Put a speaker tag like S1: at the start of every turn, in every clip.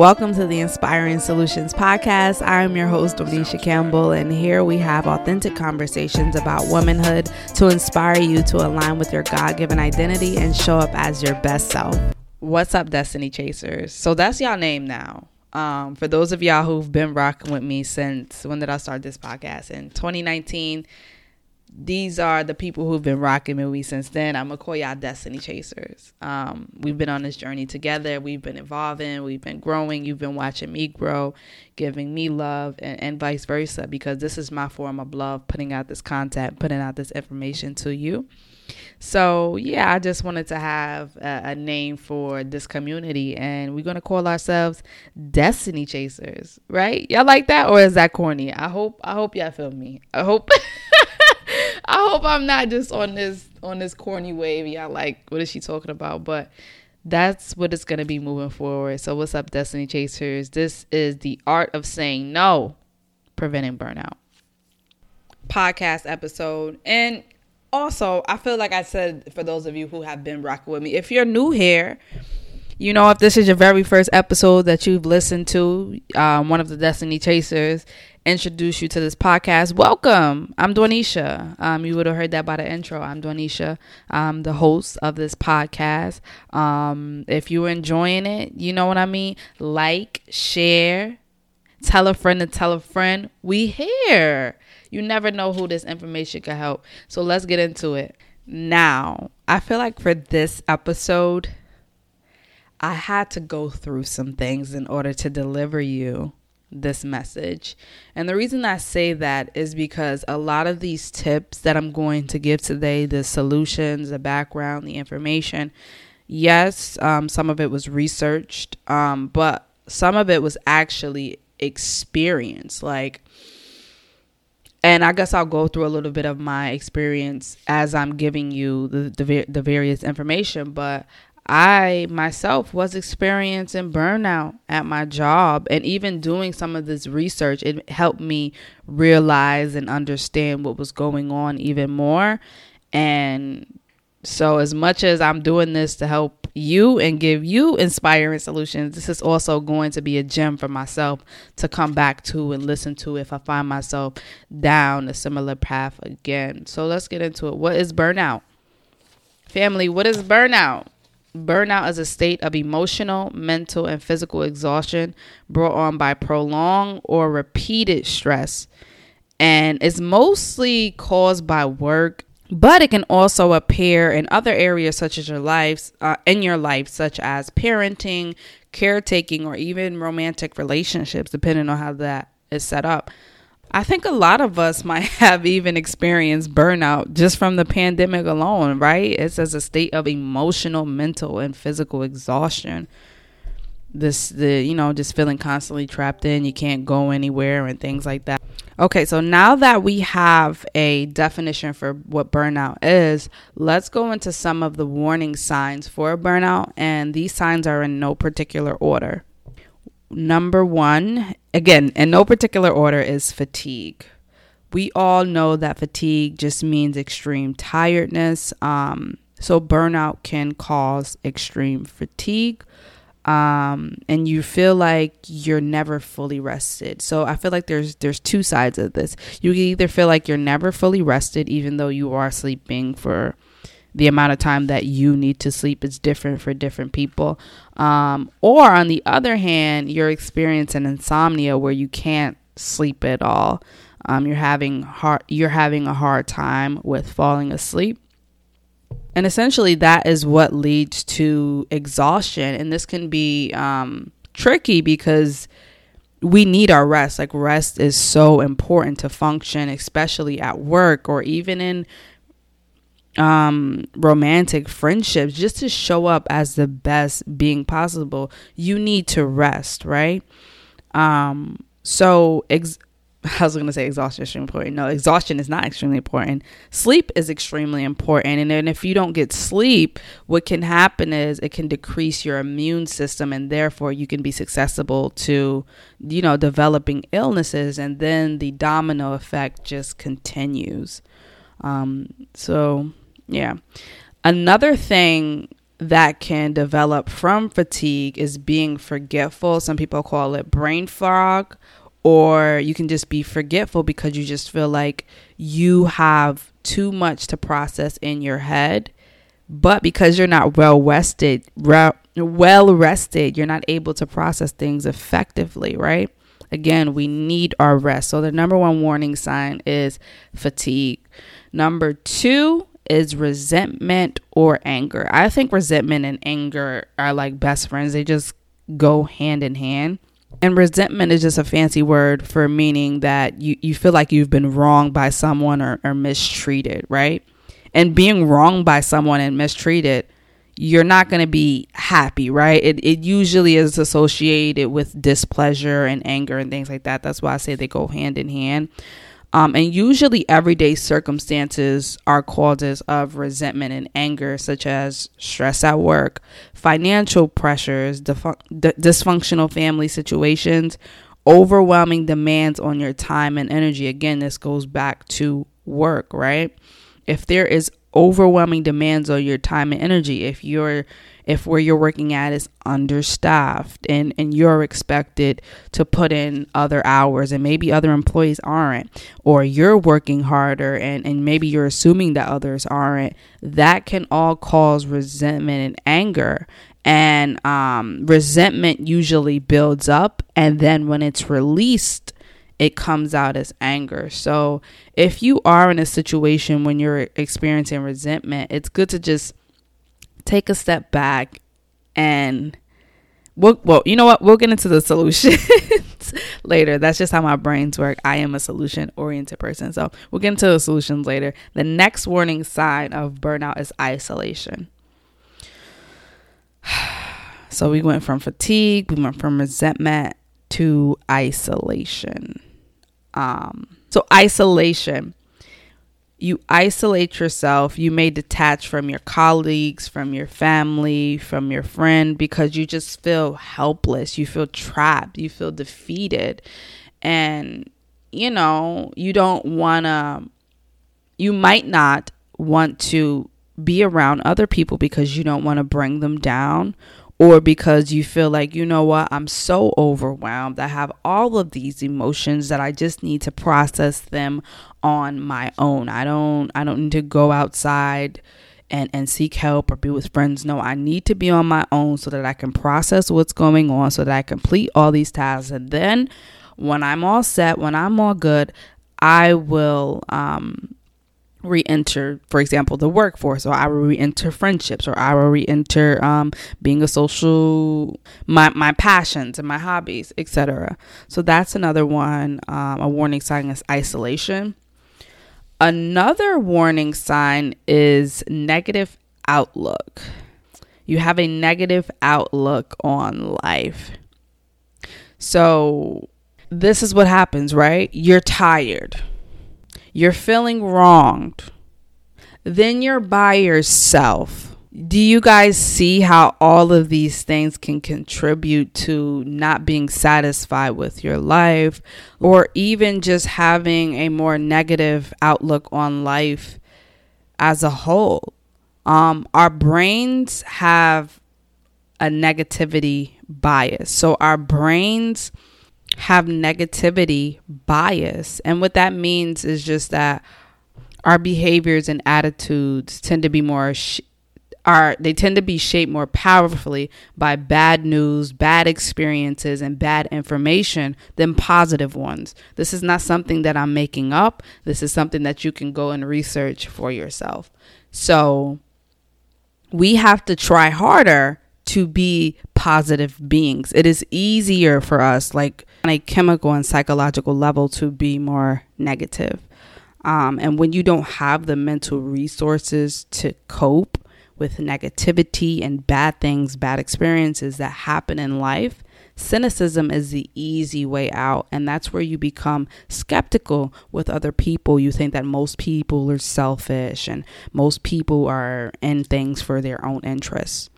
S1: Welcome to the Inspiring Solutions Podcast. I'm your host, Donisha Campbell, and here we have authentic conversations about womanhood to inspire you to align with your God given identity and show up as your best self. What's up, Destiny Chasers? So that's y'all name now. Um, for those of y'all who've been rocking with me since when did I start this podcast? In 2019 these are the people who've been rocking with me since then. I'm gonna call y'all Destiny Chasers. Um, we've been on this journey together. We've been evolving. We've been growing. You've been watching me grow, giving me love, and, and vice versa. Because this is my form of love, putting out this content, putting out this information to you. So yeah, I just wanted to have a, a name for this community, and we're gonna call ourselves Destiny Chasers, right? Y'all like that, or is that corny? I hope I hope y'all feel me. I hope. I hope I'm not just on this on this corny wave. Y'all like what is she talking about? But that's what it's gonna be moving forward. So what's up, Destiny Chasers? This is the art of saying no, preventing burnout. Podcast episode. And also, I feel like I said for those of you who have been rocking with me, if you're new here, you know, if this is your very first episode that you've listened to, um, one of the Destiny Chasers, introduce you to this podcast, welcome. I'm Dwanisha. Um, you would have heard that by the intro. I'm Dwanisha. I'm the host of this podcast. Um, if you're enjoying it, you know what I mean. Like, share, tell a friend to tell a friend. We here. You never know who this information could help. So let's get into it. Now, I feel like for this episode, I had to go through some things in order to deliver you this message. And the reason I say that is because a lot of these tips that I'm going to give today, the solutions, the background, the information, yes, um, some of it was researched, um, but some of it was actually experience. Like, and I guess I'll go through a little bit of my experience as I'm giving you the the, the various information, but I myself was experiencing burnout at my job and even doing some of this research it helped me realize and understand what was going on even more. And so as much as I'm doing this to help you and give you inspiring solutions this is also going to be a gem for myself to come back to and listen to if I find myself down a similar path again. So let's get into it. What is burnout? Family what is burnout Burnout is a state of emotional, mental, and physical exhaustion brought on by prolonged or repeated stress. And it's mostly caused by work, but it can also appear in other areas such as your lives, uh, in your life, such as parenting, caretaking, or even romantic relationships, depending on how that is set up. I think a lot of us might have even experienced burnout just from the pandemic alone, right? It's as a state of emotional, mental, and physical exhaustion. This, the, you know, just feeling constantly trapped in, you can't go anywhere and things like that. Okay, so now that we have a definition for what burnout is, let's go into some of the warning signs for burnout. And these signs are in no particular order. Number one, again, in no particular order, is fatigue. We all know that fatigue just means extreme tiredness. Um, so, burnout can cause extreme fatigue. Um, and you feel like you're never fully rested. So I feel like there's there's two sides of this. You either feel like you're never fully rested, even though you are sleeping for the amount of time that you need to sleep is different for different people. Um, or on the other hand, you're experiencing insomnia where you can't sleep at all. Um, you're having hard, you're having a hard time with falling asleep. And essentially, that is what leads to exhaustion. And this can be um, tricky because we need our rest. Like, rest is so important to function, especially at work or even in um romantic friendships just to show up as the best being possible you need to rest right um so ex- I was going to say exhaustion is important. No, exhaustion is not extremely important. Sleep is extremely important. And then if you don't get sleep, what can happen is it can decrease your immune system and therefore you can be susceptible to, you know, developing illnesses. And then the domino effect just continues. Um, so yeah. Another thing that can develop from fatigue is being forgetful. Some people call it brain fog, or you can just be forgetful because you just feel like you have too much to process in your head. But because you're not well rested, well rested, you're not able to process things effectively, right? Again, we need our rest. So the number one warning sign is fatigue. Number two is resentment or anger. I think resentment and anger are like best friends, they just go hand in hand. And resentment is just a fancy word for meaning that you, you feel like you've been wronged by someone or, or mistreated, right? And being wronged by someone and mistreated, you're not going to be happy, right? It, it usually is associated with displeasure and anger and things like that. That's why I say they go hand in hand. Um, and usually, everyday circumstances are causes of resentment and anger, such as stress at work, financial pressures, d- dysfunctional family situations, overwhelming demands on your time and energy. Again, this goes back to work, right? If there is overwhelming demands on your time and energy, if you're if where you're working at is understaffed and, and you're expected to put in other hours and maybe other employees aren't, or you're working harder and, and maybe you're assuming that others aren't, that can all cause resentment and anger. And um, resentment usually builds up, and then when it's released, it comes out as anger. So, if you are in a situation when you're experiencing resentment, it's good to just take a step back and we'll, well, you know what? We'll get into the solutions later. That's just how my brains work. I am a solution oriented person. So we'll get into the solutions later. The next warning sign of burnout is isolation. So we went from fatigue, we went from resentment to isolation. Um, so isolation you isolate yourself. You may detach from your colleagues, from your family, from your friend because you just feel helpless. You feel trapped. You feel defeated. And, you know, you don't want to, you might not want to be around other people because you don't want to bring them down or because you feel like, you know what, I'm so overwhelmed. I have all of these emotions that I just need to process them on my own. I don't I don't need to go outside and and seek help or be with friends. No, I need to be on my own so that I can process what's going on so that I complete all these tasks and then when I'm all set, when I'm all good, I will um re-enter for example the workforce or i will re-enter friendships or i will re-enter um, being a social my, my passions and my hobbies etc so that's another one um, a warning sign is isolation. Another warning sign is negative outlook. You have a negative outlook on life. So this is what happens right? You're tired you're feeling wronged, then you're by yourself. Do you guys see how all of these things can contribute to not being satisfied with your life or even just having a more negative outlook on life as a whole? Um, our brains have a negativity bias. So our brains have negativity bias. And what that means is just that our behaviors and attitudes tend to be more sh- are they tend to be shaped more powerfully by bad news, bad experiences and bad information than positive ones. This is not something that I'm making up. This is something that you can go and research for yourself. So we have to try harder to be positive beings. It is easier for us, like on a chemical and psychological level, to be more negative. Um, and when you don't have the mental resources to cope with negativity and bad things, bad experiences that happen in life, cynicism is the easy way out. And that's where you become skeptical with other people. You think that most people are selfish and most people are in things for their own interests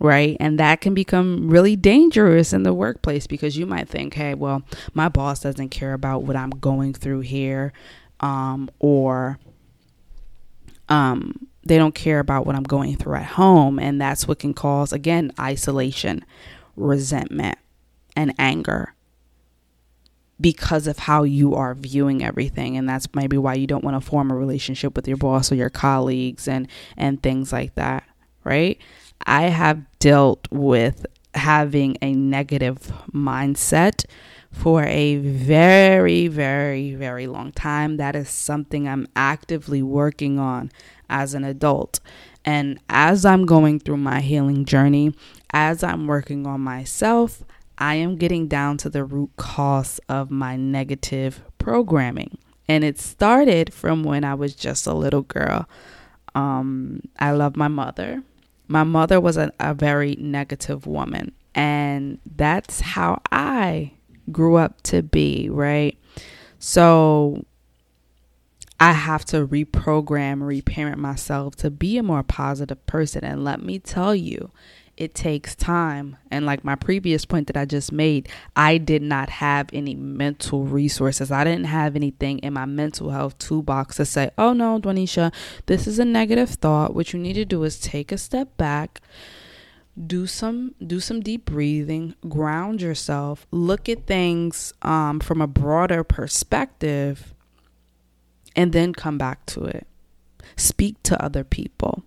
S1: right? And that can become really dangerous in the workplace because you might think, hey, well, my boss doesn't care about what I'm going through here, um, or um, they don't care about what I'm going through at home. And that's what can cause, again, isolation, resentment, and anger because of how you are viewing everything and that's maybe why you don't want to form a relationship with your boss or your colleagues and and things like that right i have dealt with having a negative mindset for a very very very long time that is something i'm actively working on as an adult and as i'm going through my healing journey as i'm working on myself I am getting down to the root cause of my negative programming. And it started from when I was just a little girl. Um, I love my mother. My mother was a, a very negative woman. And that's how I grew up to be, right? So I have to reprogram, reparent myself to be a more positive person. And let me tell you, it takes time. And like my previous point that I just made, I did not have any mental resources. I didn't have anything in my mental health toolbox to say, oh no, Donisha, this is a negative thought. What you need to do is take a step back do some do some deep breathing ground yourself look at things um, from a broader perspective and then come back to it speak to other people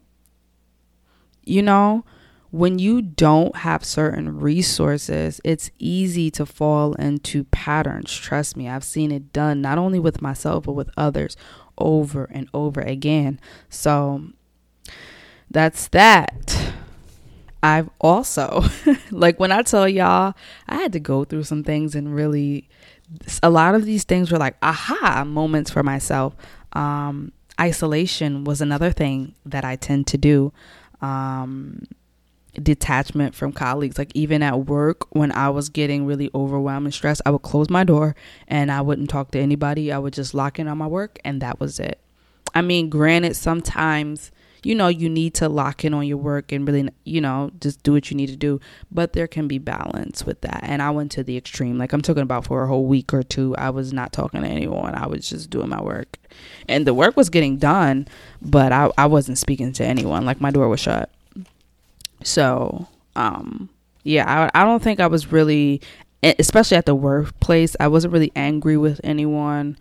S1: you know when you don't have certain resources, it's easy to fall into patterns. Trust me, I've seen it done not only with myself, but with others over and over again. So that's that. I've also, like when I tell y'all, I had to go through some things and really, a lot of these things were like aha moments for myself. Um, isolation was another thing that I tend to do. Um, detachment from colleagues. Like even at work, when I was getting really overwhelmed and stressed, I would close my door and I wouldn't talk to anybody. I would just lock in on my work and that was it. I mean, granted, sometimes you know you need to lock in on your work and really you know just do what you need to do but there can be balance with that and i went to the extreme like i'm talking about for a whole week or two i was not talking to anyone i was just doing my work and the work was getting done but i, I wasn't speaking to anyone like my door was shut so, um, yeah, I, I don't think I was really, especially at the workplace, I wasn't really angry with anyone.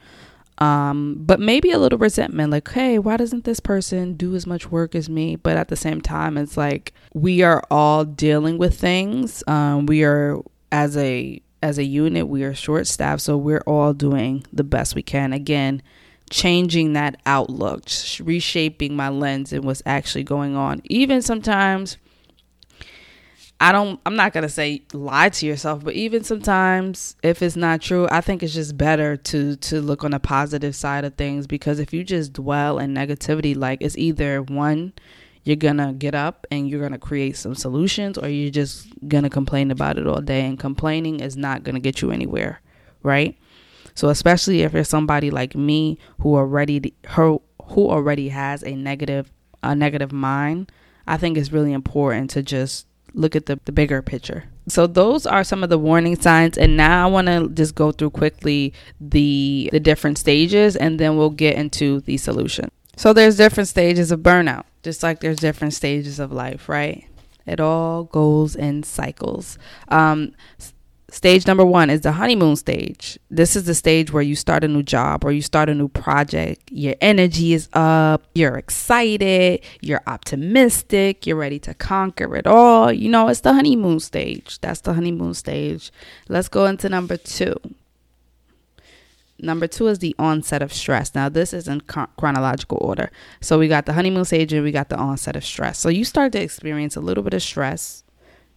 S1: Um, but maybe a little resentment, like, hey, why doesn't this person do as much work as me? But at the same time, it's like we are all dealing with things. Um, we are as a as a unit, we are short staffed, so we're all doing the best we can. Again, changing that outlook, reshaping my lens and what's actually going on. Even sometimes I don't I'm not going to say lie to yourself, but even sometimes if it's not true, I think it's just better to to look on the positive side of things because if you just dwell in negativity like it's either one you're going to get up and you're going to create some solutions or you're just going to complain about it all day and complaining is not going to get you anywhere, right? So especially if you're somebody like me who already who already has a negative a negative mind, I think it's really important to just look at the, the bigger picture. So those are some of the warning signs and now I want to just go through quickly the the different stages and then we'll get into the solution. So there's different stages of burnout, just like there's different stages of life, right? It all goes in cycles. Um, Stage number one is the honeymoon stage. This is the stage where you start a new job or you start a new project. Your energy is up, you're excited, you're optimistic, you're ready to conquer it all. You know, it's the honeymoon stage. That's the honeymoon stage. Let's go into number two. Number two is the onset of stress. Now, this is in chronological order. So, we got the honeymoon stage and we got the onset of stress. So, you start to experience a little bit of stress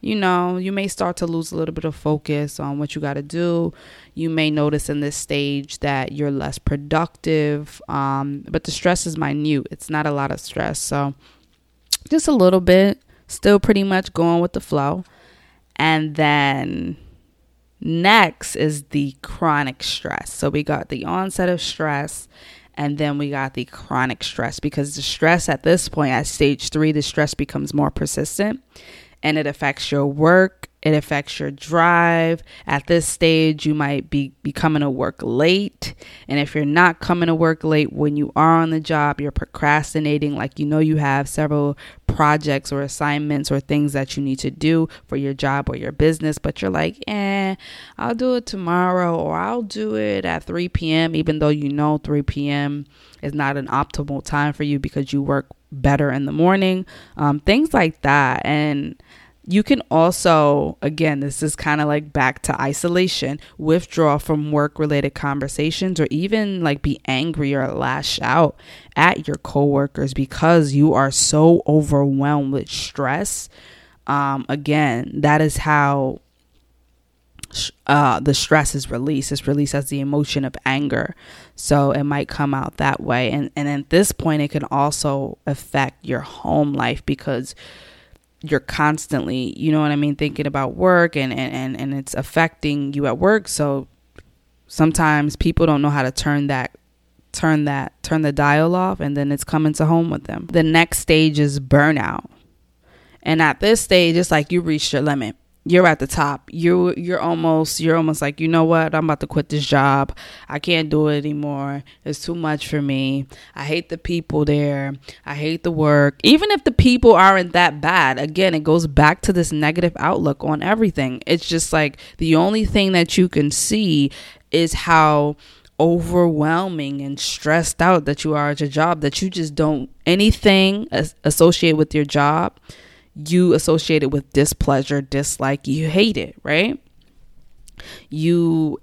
S1: you know, you may start to lose a little bit of focus on what you got to do. You may notice in this stage that you're less productive, um, but the stress is minute. It's not a lot of stress. So, just a little bit, still pretty much going with the flow. And then next is the chronic stress. So, we got the onset of stress and then we got the chronic stress because the stress at this point at stage three the stress becomes more persistent and it affects your work, It affects your drive. At this stage, you might be, be coming to work late. And if you're not coming to work late when you are on the job, you're procrastinating. Like you know, you have several projects or assignments or things that you need to do for your job or your business, but you're like, eh, I'll do it tomorrow or I'll do it at 3 p.m., even though you know 3 p.m. is not an optimal time for you because you work better in the morning. Um, things like that. And you can also, again, this is kind of like back to isolation, withdraw from work related conversations or even like be angry or lash out at your coworkers because you are so overwhelmed with stress. Um, again, that is how uh, the stress is released. It's released as the emotion of anger. So it might come out that way. And, and at this point, it can also affect your home life because you're constantly, you know what I mean, thinking about work and, and, and, and it's affecting you at work. So sometimes people don't know how to turn that turn that turn the dial off and then it's coming to home with them. The next stage is burnout. And at this stage it's like you reached your limit you're at the top. You you're almost you're almost like, you know what? I'm about to quit this job. I can't do it anymore. It's too much for me. I hate the people there. I hate the work. Even if the people aren't that bad, again, it goes back to this negative outlook on everything. It's just like the only thing that you can see is how overwhelming and stressed out that you are at your job that you just don't anything associated with your job you associate it with displeasure, dislike, you hate it, right? You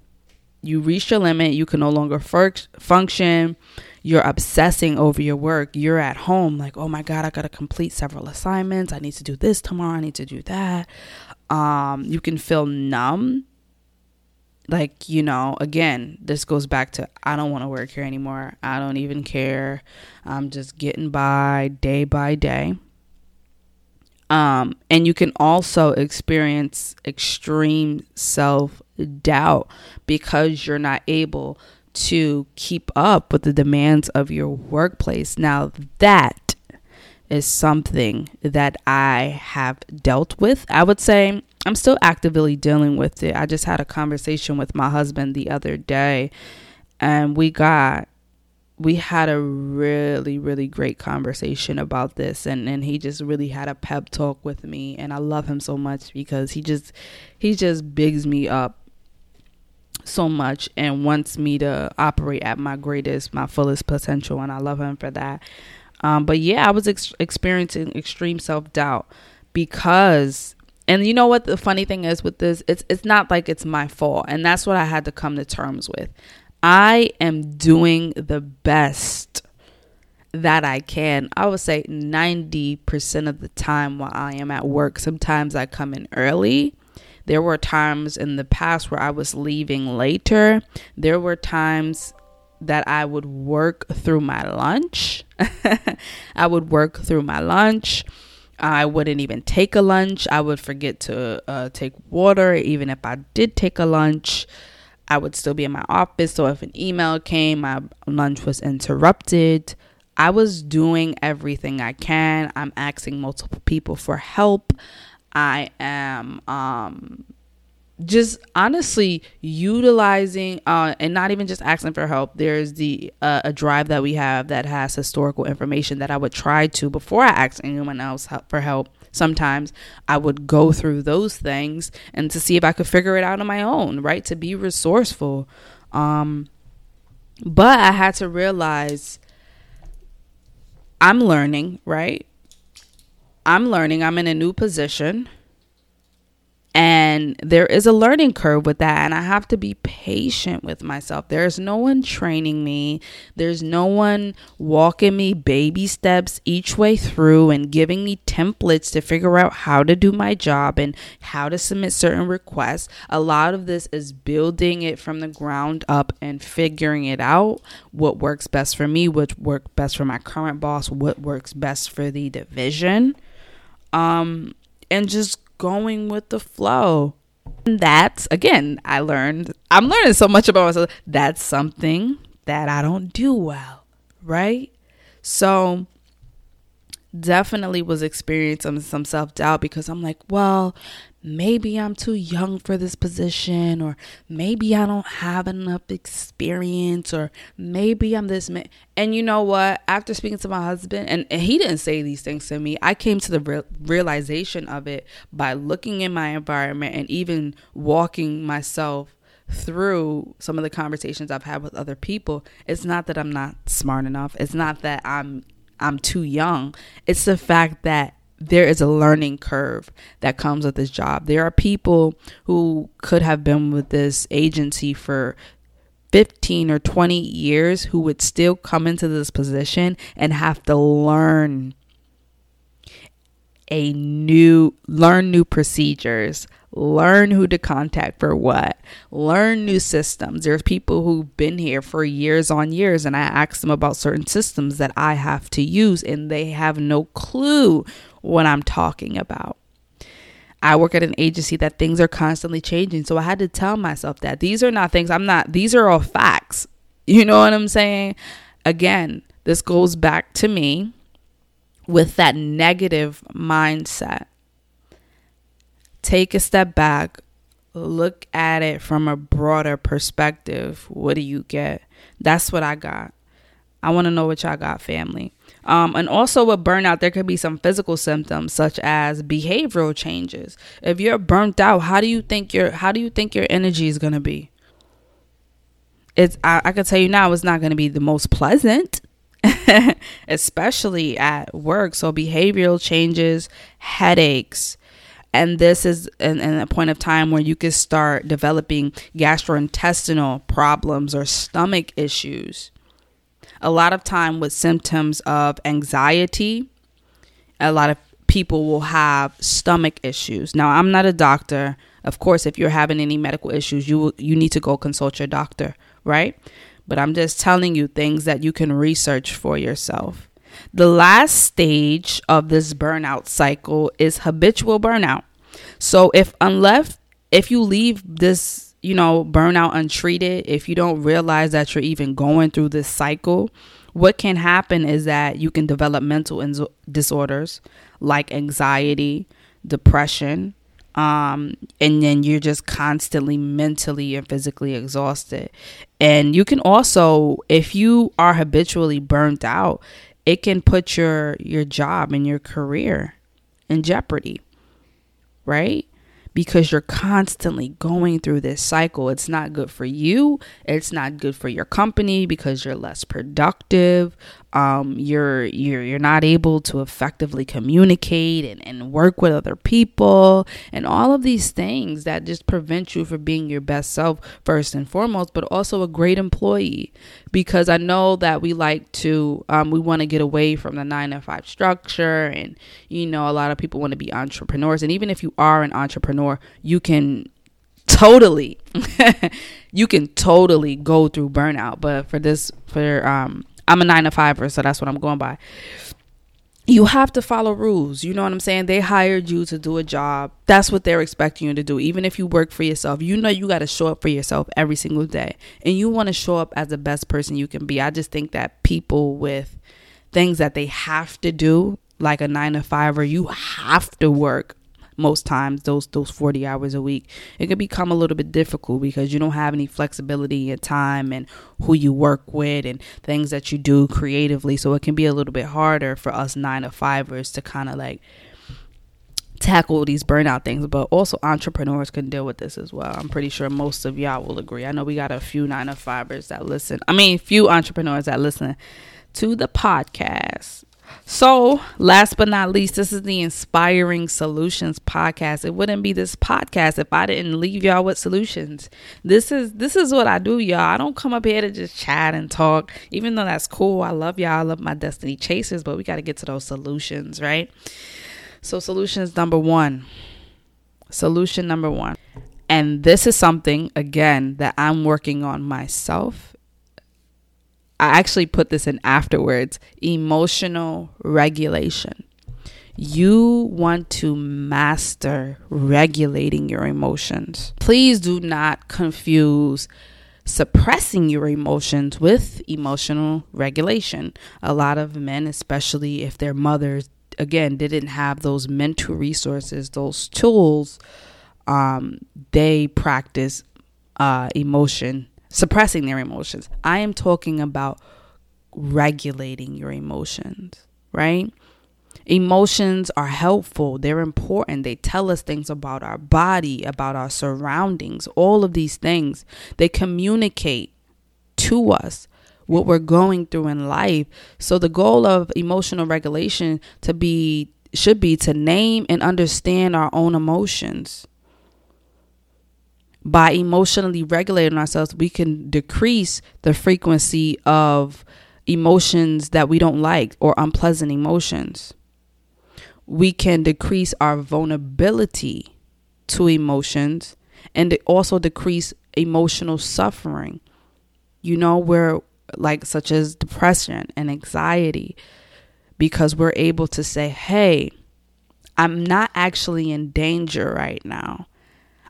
S1: you reach your limit, you can no longer function. You're obsessing over your work. You're at home like, "Oh my god, I got to complete several assignments. I need to do this tomorrow. I need to do that." Um, you can feel numb. Like, you know, again, this goes back to I don't want to work here anymore. I don't even care. I'm just getting by day by day. Um, and you can also experience extreme self doubt because you're not able to keep up with the demands of your workplace. Now, that is something that I have dealt with. I would say I'm still actively dealing with it. I just had a conversation with my husband the other day, and we got we had a really really great conversation about this and and he just really had a pep talk with me and I love him so much because he just he just bigs me up so much and wants me to operate at my greatest my fullest potential and I love him for that. Um, but yeah I was ex- experiencing extreme self-doubt because and you know what the funny thing is with this? It's it's not like it's my fault and that's what I had to come to terms with I am doing the best that I can. I would say 90% of the time while I am at work. Sometimes I come in early. There were times in the past where I was leaving later. There were times that I would work through my lunch. I would work through my lunch. I wouldn't even take a lunch. I would forget to uh, take water, even if I did take a lunch. I would still be in my office. So if an email came, my lunch was interrupted. I was doing everything I can. I'm asking multiple people for help. I am um just honestly utilizing uh, and not even just asking for help there's the uh, a drive that we have that has historical information that i would try to before i ask anyone else for help sometimes I would go through those things and to see if I could figure it out on my own, right? To be resourceful. Um, but I had to realize I'm learning, right? I'm learning. I'm in a new position. And there is a learning curve with that. And I have to be patient with myself. There's no one training me, there's no one walking me baby steps each way through and giving me templates to figure out how to do my job and how to submit certain requests. A lot of this is building it from the ground up and figuring it out what works best for me, what works best for my current boss, what works best for the division. Um, and just going with the flow. And that's again, I learned I'm learning so much about myself. That's something that I don't do well, right? So definitely was experiencing some self doubt because I'm like, well, maybe I'm too young for this position, or maybe I don't have enough experience, or maybe I'm this man. And you know what? After speaking to my husband, and, and he didn't say these things to me, I came to the re- realization of it by looking in my environment and even walking myself through some of the conversations I've had with other people. It's not that I'm not smart enough. It's not that I'm I'm too young. It's the fact that there is a learning curve that comes with this job. There are people who could have been with this agency for 15 or 20 years who would still come into this position and have to learn a new learn new procedures learn who to contact for what, learn new systems. There's people who've been here for years on years, and I ask them about certain systems that I have to use, and they have no clue what I'm talking about. I work at an agency that things are constantly changing. So I had to tell myself that these are not things I'm not, these are all facts. You know what I'm saying? Again, this goes back to me with that negative mindset take a step back, look at it from a broader perspective. What do you get? That's what I got. I want to know what y'all got, family. Um, and also with burnout, there could be some physical symptoms such as behavioral changes. If you're burnt out, how do you think your how do you think your energy is gonna be? It's I, I can tell you now, it's not gonna be the most pleasant, especially at work. So behavioral changes, headaches, and this is in, in, a point of time where you could start developing gastrointestinal problems or stomach issues a lot of time with symptoms of anxiety a lot of people will have stomach issues. Now i'm not a doctor. Of course if you're having any medical issues you you need to go consult your doctor right? But i'm just telling you things that you can research for yourself. The last stage of this burnout cycle is habitual burnout. So if unless if you leave this, you know, burnout untreated, if you don't realize that you're even going through this cycle, what can happen is that you can develop mental disorders like anxiety, depression, um, and then you're just constantly mentally and physically exhausted. And you can also, if you are habitually burnt out, it can put your your job and your career in jeopardy right because you're constantly going through this cycle. It's not good for you. It's not good for your company because you're less productive. Um, you're you're you're not able to effectively communicate and, and work with other people and all of these things that just prevent you from being your best self first and foremost, but also a great employee. Because I know that we like to um, we want to get away from the nine to five structure and you know a lot of people want to be entrepreneurs and even if you are an entrepreneur, you can totally you can totally go through burnout but for this for um I'm a nine to fiver, so that's what I'm going by. You have to follow rules. You know what I'm saying? They hired you to do a job. That's what they're expecting you to do. Even if you work for yourself, you know you got to show up for yourself every single day. And you want to show up as the best person you can be. I just think that people with things that they have to do, like a nine to five, or you have to work most times those those 40 hours a week it can become a little bit difficult because you don't have any flexibility in time and who you work with and things that you do creatively. So it can be a little bit harder for us nine to fivers to kind of like tackle these burnout things. But also entrepreneurs can deal with this as well. I'm pretty sure most of y'all will agree. I know we got a few nine to fivers that listen i mean few entrepreneurs that listen to the podcast so, last but not least, this is the Inspiring Solutions podcast. It wouldn't be this podcast if I didn't leave y'all with solutions. This is this is what I do, y'all. I don't come up here to just chat and talk, even though that's cool. I love y'all. I love my destiny chasers, but we got to get to those solutions, right? So, solutions number 1. Solution number 1. And this is something again that I'm working on myself I actually put this in afterwards emotional regulation. You want to master regulating your emotions. Please do not confuse suppressing your emotions with emotional regulation. A lot of men, especially if their mothers, again, didn't have those mental resources, those tools um, they practice uh, emotion, suppressing their emotions. I am talking about regulating your emotions, right? Emotions are helpful, they're important. They tell us things about our body, about our surroundings, all of these things. They communicate to us what we're going through in life. So the goal of emotional regulation to be should be to name and understand our own emotions. By emotionally regulating ourselves, we can decrease the frequency of emotions that we don't like or unpleasant emotions we can decrease our vulnerability to emotions and also decrease emotional suffering. You know, where like such as depression and anxiety because we're able to say, "Hey, I'm not actually in danger right now.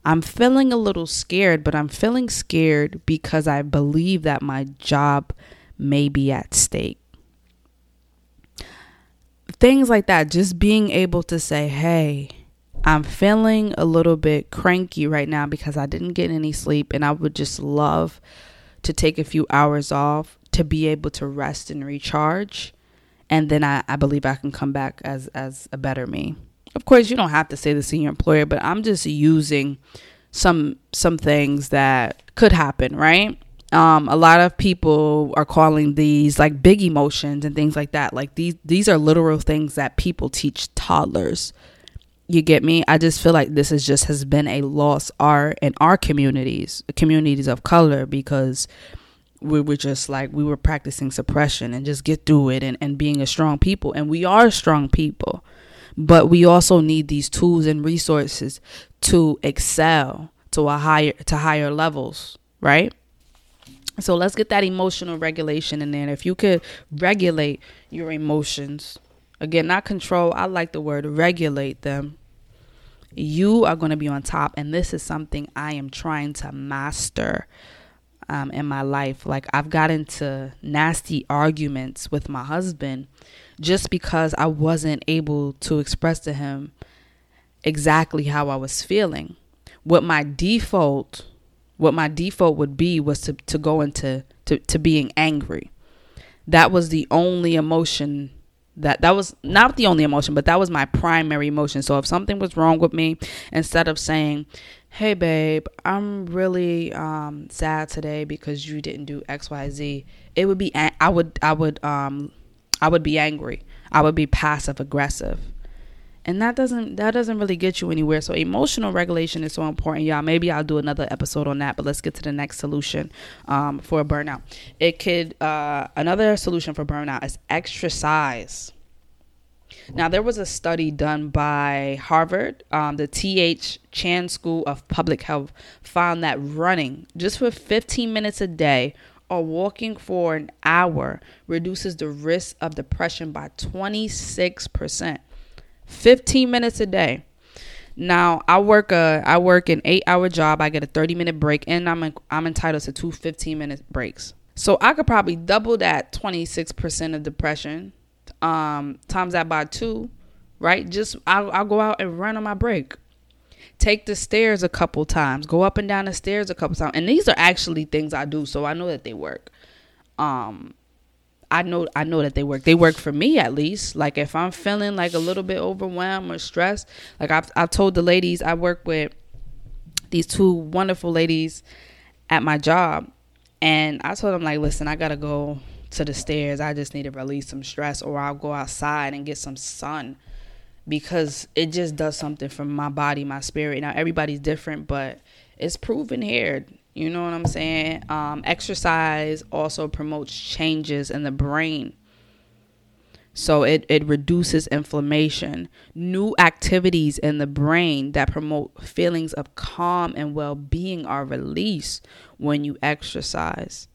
S1: I'm feeling a little scared, but I'm feeling scared because I believe that my job may be at stake." things like that. Just being able to say, hey, I'm feeling a little bit cranky right now because I didn't get any sleep, and I would just love to take a few hours off to be able to rest and recharge. And then I, I believe I can come back as, as a better me. Of course, you don't have to say this to your employer, but I'm just using some some things that could happen, right? um, a lot of people are calling these like big emotions and things like that. Like these these are literal things that people teach toddlers. You get me? I just feel like this is just has been a lost art in our communities, communities of color, because we were just like we were practicing suppression and just get through it and, and being a strong people. And we are strong people. But we also need these tools and resources to excel to a higher to higher levels, right? So let's get that emotional regulation in there. If you could regulate your emotions, again, not control, I like the word regulate them. You are going to be on top. And this is something I am trying to master um, in my life. Like, I've gotten into nasty arguments with my husband just because I wasn't able to express to him exactly how I was feeling. What my default what my default would be was to, to go into to, to being angry. That was the only emotion that that was not the only emotion, but that was my primary emotion. So if something was wrong with me, instead of saying, "Hey babe, I'm really um, sad today because you didn't do X Y Z," it would be I would I would um I would be angry. I would be passive aggressive and that doesn't that doesn't really get you anywhere. So emotional regulation is so important y'all. Maybe i'll do another episode on that but let's get to the next solution um, for burnout. It could uh, another solution for burnout is exercise. Now there was a study done by harvard um, the T.H. Chan school of public health found that running just for 15 minutes a day or walking for an hour reduces the risk of depression by 26% 15 minutes a day. Now I work a I work an eight hour job. I get a 30 minute break, and I'm I'm entitled to two 15 minute breaks. So I could probably double that 26% of depression, um, times that by two, right? Just I'll, I'll go out and run on my break. Take the stairs a couple times. Go up and down the stairs a couple times. And these are actually things I do, so I know that they work. Um, I know I know that they work. They work for me at least. Like if I'm feeling like a little bit overwhelmed or stressed, like I've I've told the ladies I work with these two wonderful ladies at my job and I told them like, listen, I gotta go to the stairs. I just need to release some stress or I'll go outside and get some sun because it just does something for my body, my spirit. Now everybody's different, but it's proven here you know what I'm saying? Um, exercise also promotes changes in the brain. So it, it reduces inflammation. New activities in the brain that promote feelings of calm and well being are released when you exercise.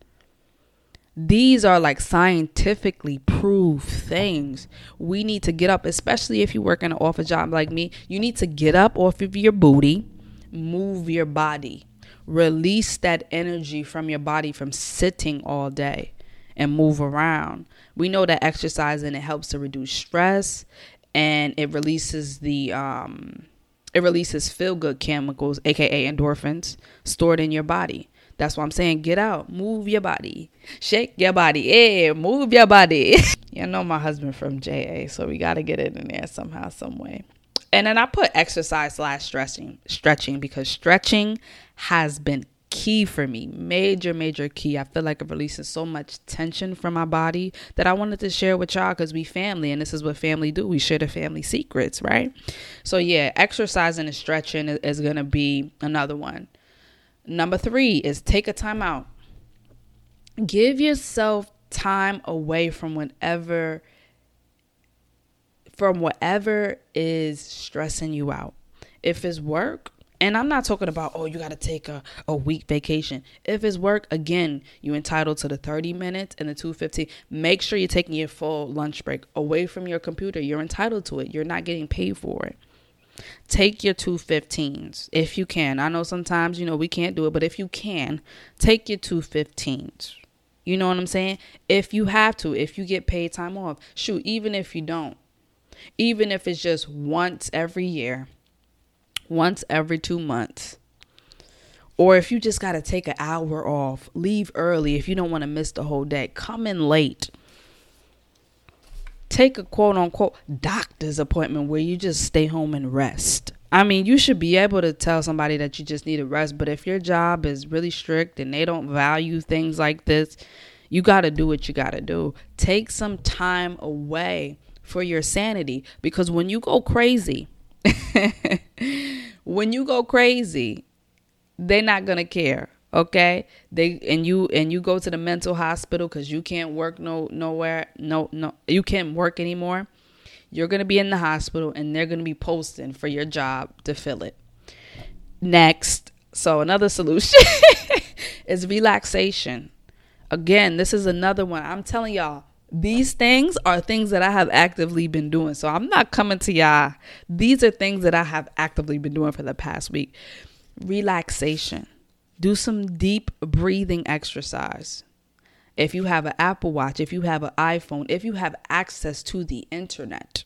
S1: These are like scientifically proved things. We need to get up, especially if you work in an office job like me. You need to get up off of your booty, move your body release that energy from your body from sitting all day and move around. We know that exercising it helps to reduce stress and it releases the um It releases feel good chemicals, aka endorphins, stored in your body. That's why I'm saying get out, move your body, shake your body, yeah, move your body. you know my husband from JA, so we gotta get it in there somehow, some way. And then I put exercise slash stretching, stretching because stretching has been key for me. Major, major key. I feel like it releases so much tension from my body that I wanted to share with y'all because we family and this is what family do. We share the family secrets, right? So yeah, exercising and stretching is, is gonna be another one. Number three is take a time out. Give yourself time away from whatever from whatever is stressing you out. If it's work, and I'm not talking about, oh, you got to take a, a week vacation. If it's work, again, you're entitled to the 30 minutes and the 250. Make sure you're taking your full lunch break away from your computer. You're entitled to it. You're not getting paid for it. Take your 215s if you can. I know sometimes, you know, we can't do it, but if you can, take your 215s. You know what I'm saying? If you have to, if you get paid time off, shoot, even if you don't, even if it's just once every year, once every two months. Or if you just got to take an hour off, leave early if you don't want to miss the whole day, come in late. Take a quote unquote doctor's appointment where you just stay home and rest. I mean, you should be able to tell somebody that you just need a rest, but if your job is really strict and they don't value things like this, you got to do what you got to do. Take some time away for your sanity because when you go crazy, when you go crazy, they're not going to care okay they and you and you go to the mental hospital because you can't work no nowhere no no you can't work anymore you're gonna be in the hospital and they're gonna be posting for your job to fill it next so another solution is relaxation again this is another one i'm telling y'all these things are things that I have actively been doing. So I'm not coming to y'all. These are things that I have actively been doing for the past week. Relaxation. Do some deep breathing exercise. If you have an Apple Watch, if you have an iPhone, if you have access to the internet,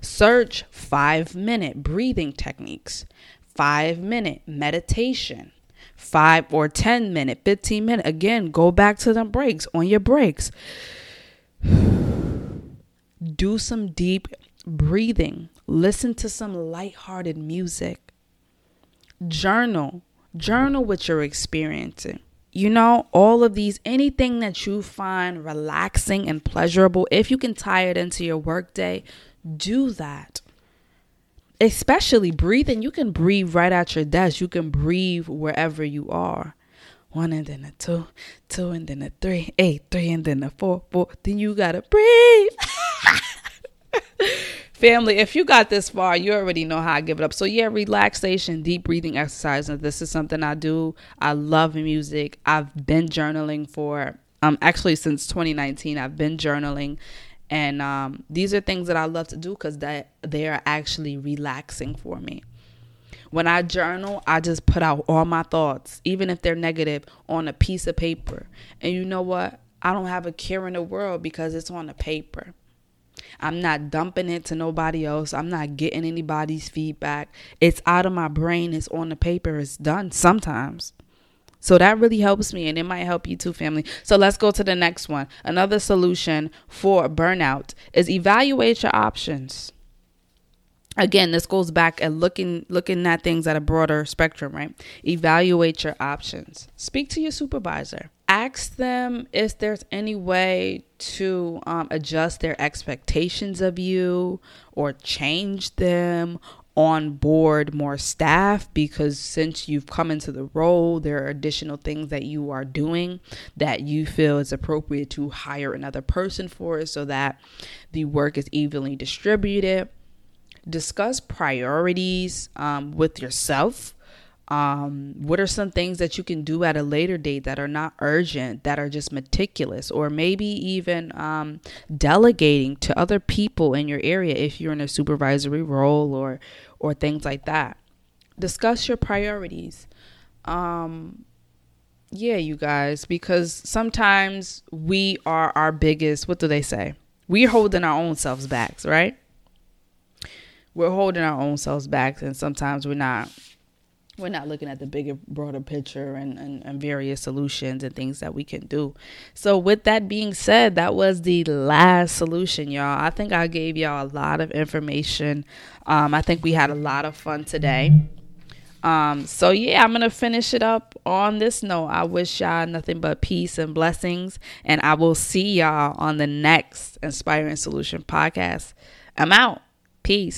S1: search five minute breathing techniques, five minute meditation five or 10 minute, 15 minute. Again, go back to the breaks on your breaks. Do some deep breathing. Listen to some lighthearted music. Journal. Journal what you're experiencing. You know, all of these, anything that you find relaxing and pleasurable, if you can tie it into your workday, do that especially breathing, you can breathe right at your desk. You can breathe wherever you are. One and then a two, two and then a three, eight, three and then a four, four. Then you gotta breathe. Family, if you got this far, you already know how I give it up. So yeah, relaxation, deep breathing exercise. And this is something I do. I love music. I've been journaling for um actually since 2019. I've been journaling and um, these are things that I love to do because that they are actually relaxing for me. When I journal, I just put out all my thoughts, even if they're negative, on a piece of paper. And you know what? I don't have a care in the world because it's on the paper. I'm not dumping it to nobody else. I'm not getting anybody's feedback. It's out of my brain. It's on the paper. It's done sometimes. So that really helps me and it might help you too, family. So let's go to the next one. Another solution for burnout is evaluate your options. Again, this goes back at looking looking at things at a broader spectrum, right? Evaluate your options. Speak to your supervisor. Ask them if there's any way to um, adjust their expectations of you or change them on board more staff because since you've come into the role, there are additional things that you are doing that you feel is appropriate to hire another person for so that the work is evenly distributed. Discuss priorities um, with yourself um, what are some things that you can do at a later date that are not urgent, that are just meticulous, or maybe even um, delegating to other people in your area if you're in a supervisory role or or things like that. Discuss your priorities. Um, yeah, you guys, because sometimes we are our biggest. What do they say? We're holding our own selves back, right? we're holding our own selves back and sometimes we're not we're not looking at the bigger broader picture and, and, and, various solutions and things that we can do. So with that being said that was the last solution y'all. I think i gave y'all a lot of information. Um, i think we had a lot of fun today. Um, so yeah i'm gonna finish it up on this note. I wish y'all nothing but peace and blessings and i will see y'all on the next inspiring solution podcast. I'm out. Peace